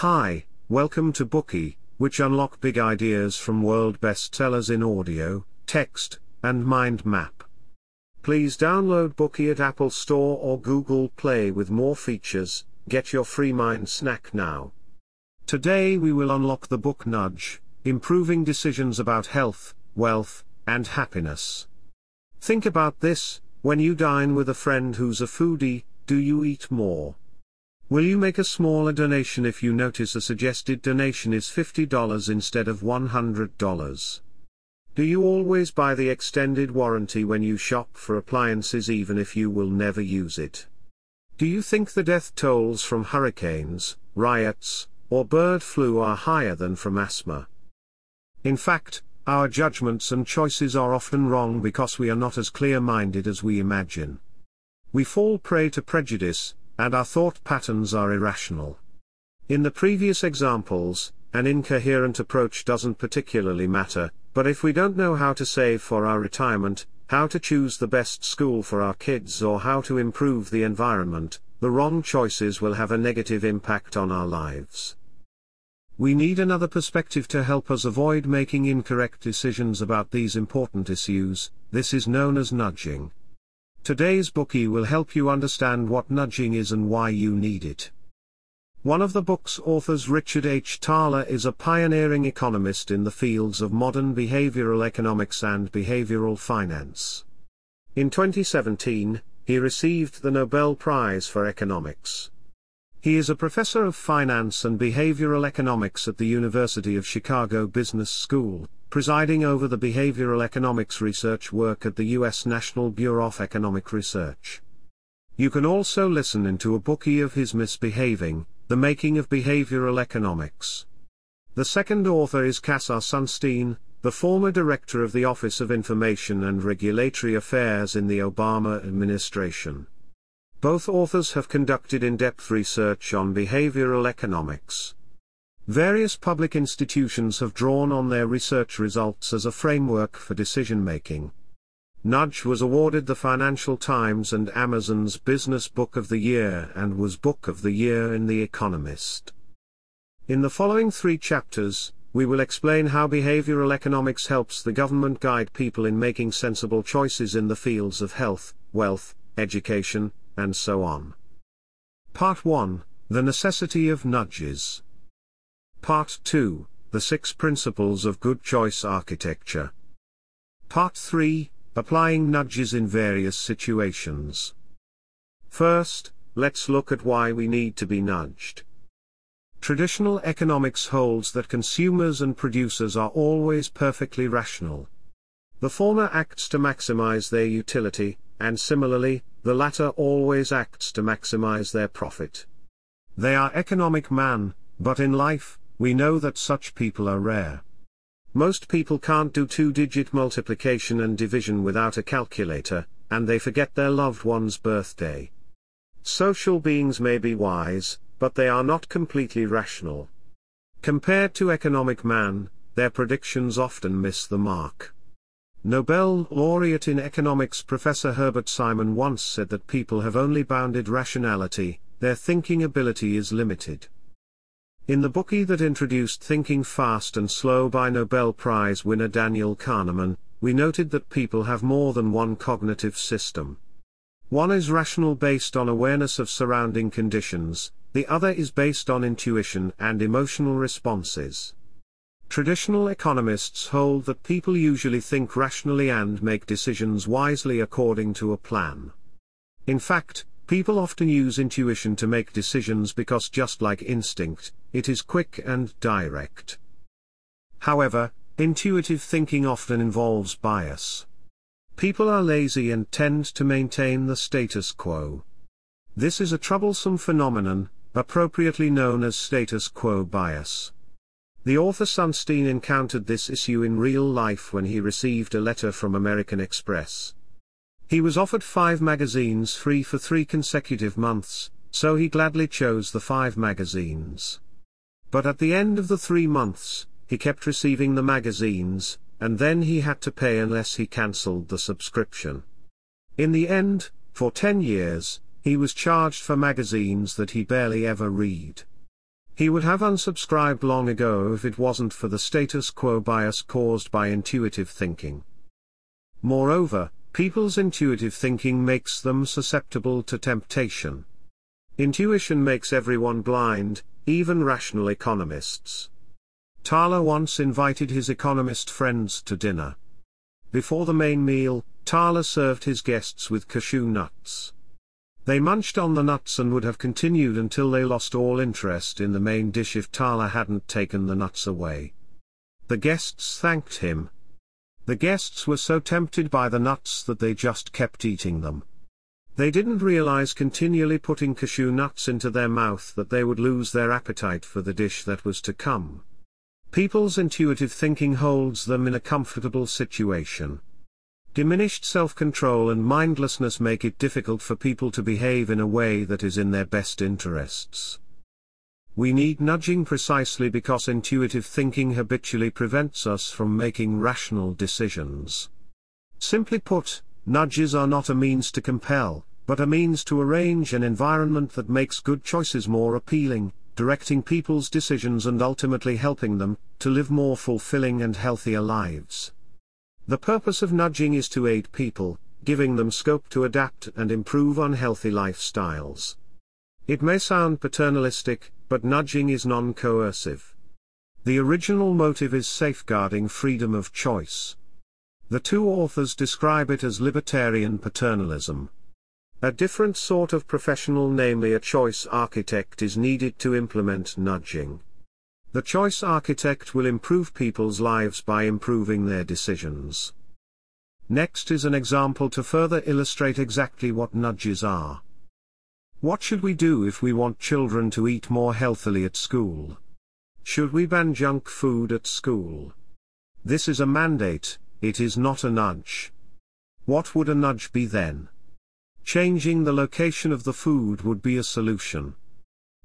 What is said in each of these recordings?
Hi, welcome to Bookey, which unlock big ideas from world bestsellers in audio, text, and mind map. Please download Bookey at Apple Store or Google Play with more features. Get your free mind snack now. Today we will unlock the book Nudge, improving decisions about health, wealth, and happiness. Think about this, when you dine with a friend who's a foodie, do you eat more? Will you make a smaller donation if you notice a suggested donation is $50 instead of $100? Do you always buy the extended warranty when you shop for appliances even if you will never use it? Do you think the death tolls from hurricanes, riots, or bird flu are higher than from asthma? In fact, our judgments and choices are often wrong because we are not as clear-minded as we imagine. We fall prey to prejudice, and our thought patterns are irrational. In the previous examples, an incoherent approach doesn't particularly matter, but if we don't know how to save for our retirement, how to choose the best school for our kids or how to improve the environment, the wrong choices will have a negative impact on our lives. We need another perspective to help us avoid making incorrect decisions about these important issues, this is known as nudging. Today's bookey will help you understand what nudging is and why you need it. One of the book's authors Richard H. Thaler is a pioneering economist in the fields of modern behavioral economics and behavioral finance. In 2017, he received the Nobel Prize for Economics. He is a professor of finance and behavioral economics at the University of Chicago Business School, presiding over the behavioral economics research work at the U.S. National Bureau of Economic Research. You can also listen into a bookey of his misbehaving, The Making of Behavioral Economics. The second author is Cass R. Sunstein, the former director of the Office of Information and Regulatory Affairs in the Obama administration. Both authors have conducted in-depth research on behavioral economics. Various public institutions have drawn on their research results as a framework for decision making. Nudge was awarded the Financial Times and Amazon's Business Book of the Year and was Book of the Year in The Economist. In the following three chapters, we will explain how behavioral economics helps the government guide people in making sensible choices in the fields of health, wealth, education, and so on. Part 1 The Necessity of Nudges. Part 2 The Six Principles of Good Choice Architecture. Part 3 Applying Nudges in Various Situations. First, let's look at why we need to be nudged. Traditional economics holds that consumers and producers are always perfectly rational. The former acts to maximize their utility, and similarly, the latter always acts to maximize their profit. They are economic man, but in life, we know that such people are rare. Most people can't do two-digit multiplication and division without a calculator, and they forget their loved one's birthday. Social beings may be wise, but they are not completely rational. Compared to economic man, their predictions often miss the mark. Nobel laureate in economics Professor Herbert Simon once said that people have only bounded rationality, their thinking ability is limited. In the bookey that introduced Thinking Fast and Slow by Nobel Prize winner Daniel Kahneman, we noted that people have more than one cognitive system. One is rational based on awareness of surrounding conditions, the other is based on intuition and emotional responses. Traditional economists hold that people usually think rationally and make decisions wisely according to a plan. In fact, People often use intuition to make decisions because just like instinct, it is quick and direct. However, intuitive thinking often involves bias. People are lazy and tend to maintain the status quo. This is a troublesome phenomenon, appropriately known as status quo bias. The author Sunstein encountered this issue in real life when he received a letter from American Express. He was offered five magazines free for three consecutive months, so he gladly chose the five magazines. But at the end of the three months, he kept receiving the magazines, and then he had to pay unless he cancelled the subscription. In the end, for 10 years, he was charged for magazines that he barely ever read. He would have unsubscribed long ago if it wasn't for the status quo bias caused by intuitive thinking. Moreover, people's intuitive thinking makes them susceptible to temptation. Intuition makes everyone blind, even rational economists. Thaler once invited his economist friends to dinner. Before the main meal, Thaler served his guests with cashew nuts. They munched on the nuts and would have continued until they lost all interest in the main dish if Thaler hadn't taken the nuts away. The guests thanked him. The guests were so tempted by the nuts that they just kept eating them. They didn't realize continually putting cashew nuts into their mouth that they would lose their appetite for the dish that was to come. People's intuitive thinking holds them in a comfortable situation. Diminished self-control and mindlessness make it difficult for people to behave in a way that is in their best interests. We need nudging precisely because intuitive thinking habitually prevents us from making rational decisions. Simply put, nudges are not a means to compel, but a means to arrange an environment that makes good choices more appealing, directing people's decisions and ultimately helping them to live more fulfilling and healthier lives. The purpose of nudging is to aid people, giving them scope to adapt and improve unhealthy lifestyles. It may sound paternalistic, but nudging is non-coercive. The original motive is safeguarding freedom of choice. The two authors describe it as libertarian paternalism. A different sort of professional namely a choice architect is needed to implement nudging. The choice architect will improve people's lives by improving their decisions. Next is an example to further illustrate exactly what nudges are. What should we do if we want children to eat more healthily at school? Should we ban junk food at school? This is a mandate, it is not a nudge. What would a nudge be then? Changing the location of the food would be a solution.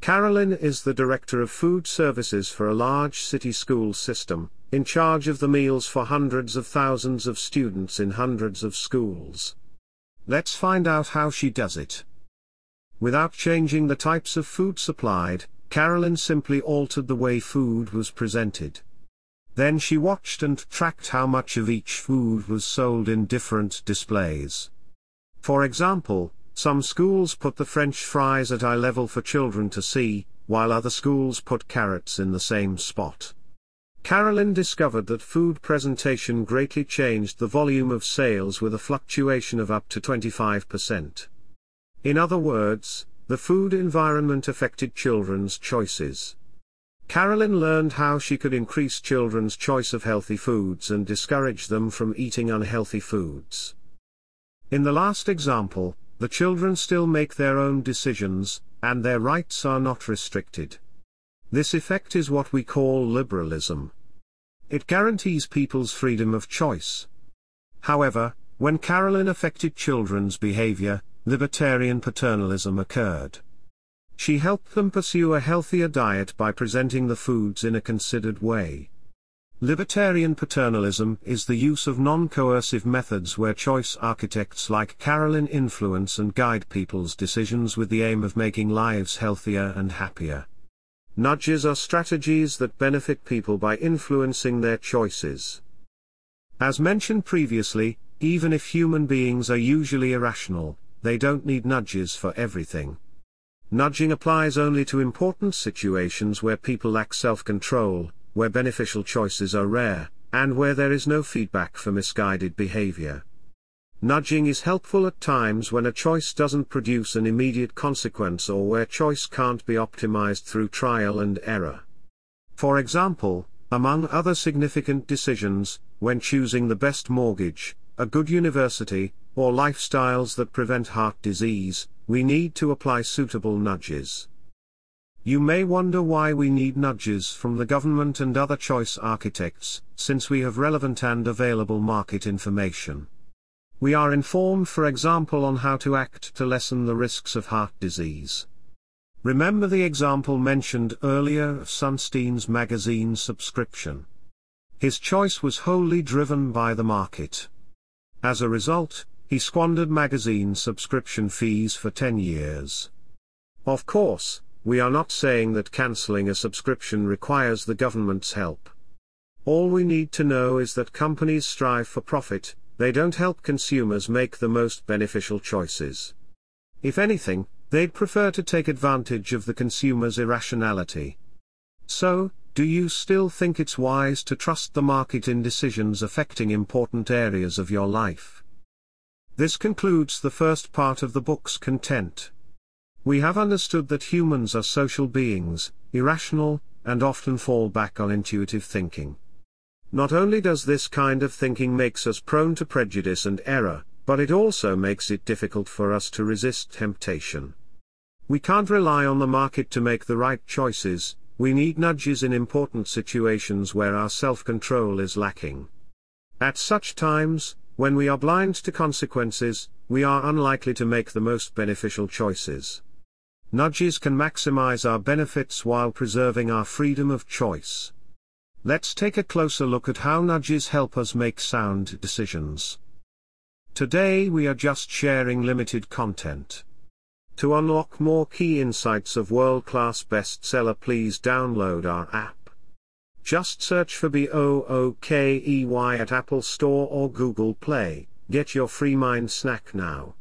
Carolyn is the director of food services for a large city school system, in charge of the meals for hundreds of thousands of students in hundreds of schools. Let's find out how she does it. Without changing the types of food supplied, Carolyn simply altered the way food was presented. Then she watched and tracked how much of each food was sold in different displays. For example, some schools put the french fries at eye level for children to see, while other schools put carrots in the same spot. Carolyn discovered that food presentation greatly changed the volume of sales with a fluctuation of up to 25%. In other words, the food environment affected children's choices. Carolyn learned how she could increase children's choice of healthy foods and discourage them from eating unhealthy foods. In the last example, the children still make their own decisions, and their rights are not restricted. This effect is what we call liberalism. It guarantees people's freedom of choice. However, when Carolyn affected children's behavior, libertarian paternalism occurred. She helped them pursue a healthier diet by presenting the foods in a considered way. Libertarian paternalism is the use of non-coercive methods where choice architects like Carolyn influence and guide people's decisions with the aim of making lives healthier and happier. Nudges are strategies that benefit people by influencing their choices. As mentioned previously, even if human beings are usually irrational, they don't need nudges for everything. Nudging applies only to important situations where people lack self-control, where beneficial choices are rare, and where there is no feedback for misguided behavior. Nudging is helpful at times when a choice doesn't produce an immediate consequence or where choice can't be optimized through trial and error. For example, among other significant decisions, when choosing the best mortgage, a good university, or lifestyles that prevent heart disease, we need to apply suitable nudges. You may wonder why we need nudges from the government and other choice architects, since we have relevant and available market information. We are informed for example on how to act to lessen the risks of heart disease. Remember the example mentioned earlier of Sunstein's magazine subscription. His choice was wholly driven by the market. As a result, he squandered magazine subscription fees for 10 years. Of course, we are not saying that cancelling a subscription requires the government's help. All we need to know is that companies strive for profit, they don't help consumers make the most beneficial choices. If anything, they'd prefer to take advantage of the consumer's irrationality. So, do you still think it's wise to trust the market in decisions affecting important areas of your life? This concludes the first part of the book's content. We have understood that humans are social beings, irrational, and often fall back on intuitive thinking. Not only does this kind of thinking makes us prone to prejudice and error, but it also makes it difficult for us to resist temptation. We can't rely on the market to make the right choices, we need nudges in important situations where our self-control is lacking. At such times, when we are blind to consequences, we are unlikely to make the most beneficial choices. Nudges can maximize our benefits while preserving our freedom of choice. Let's take a closer look at how nudges help us make sound decisions. Today we are just sharing limited content. To unlock more key insights of world-class bestseller please download our app. Just search for B-O-O-K-E-Y at Apple Store or Google Play, get your free mind snack now.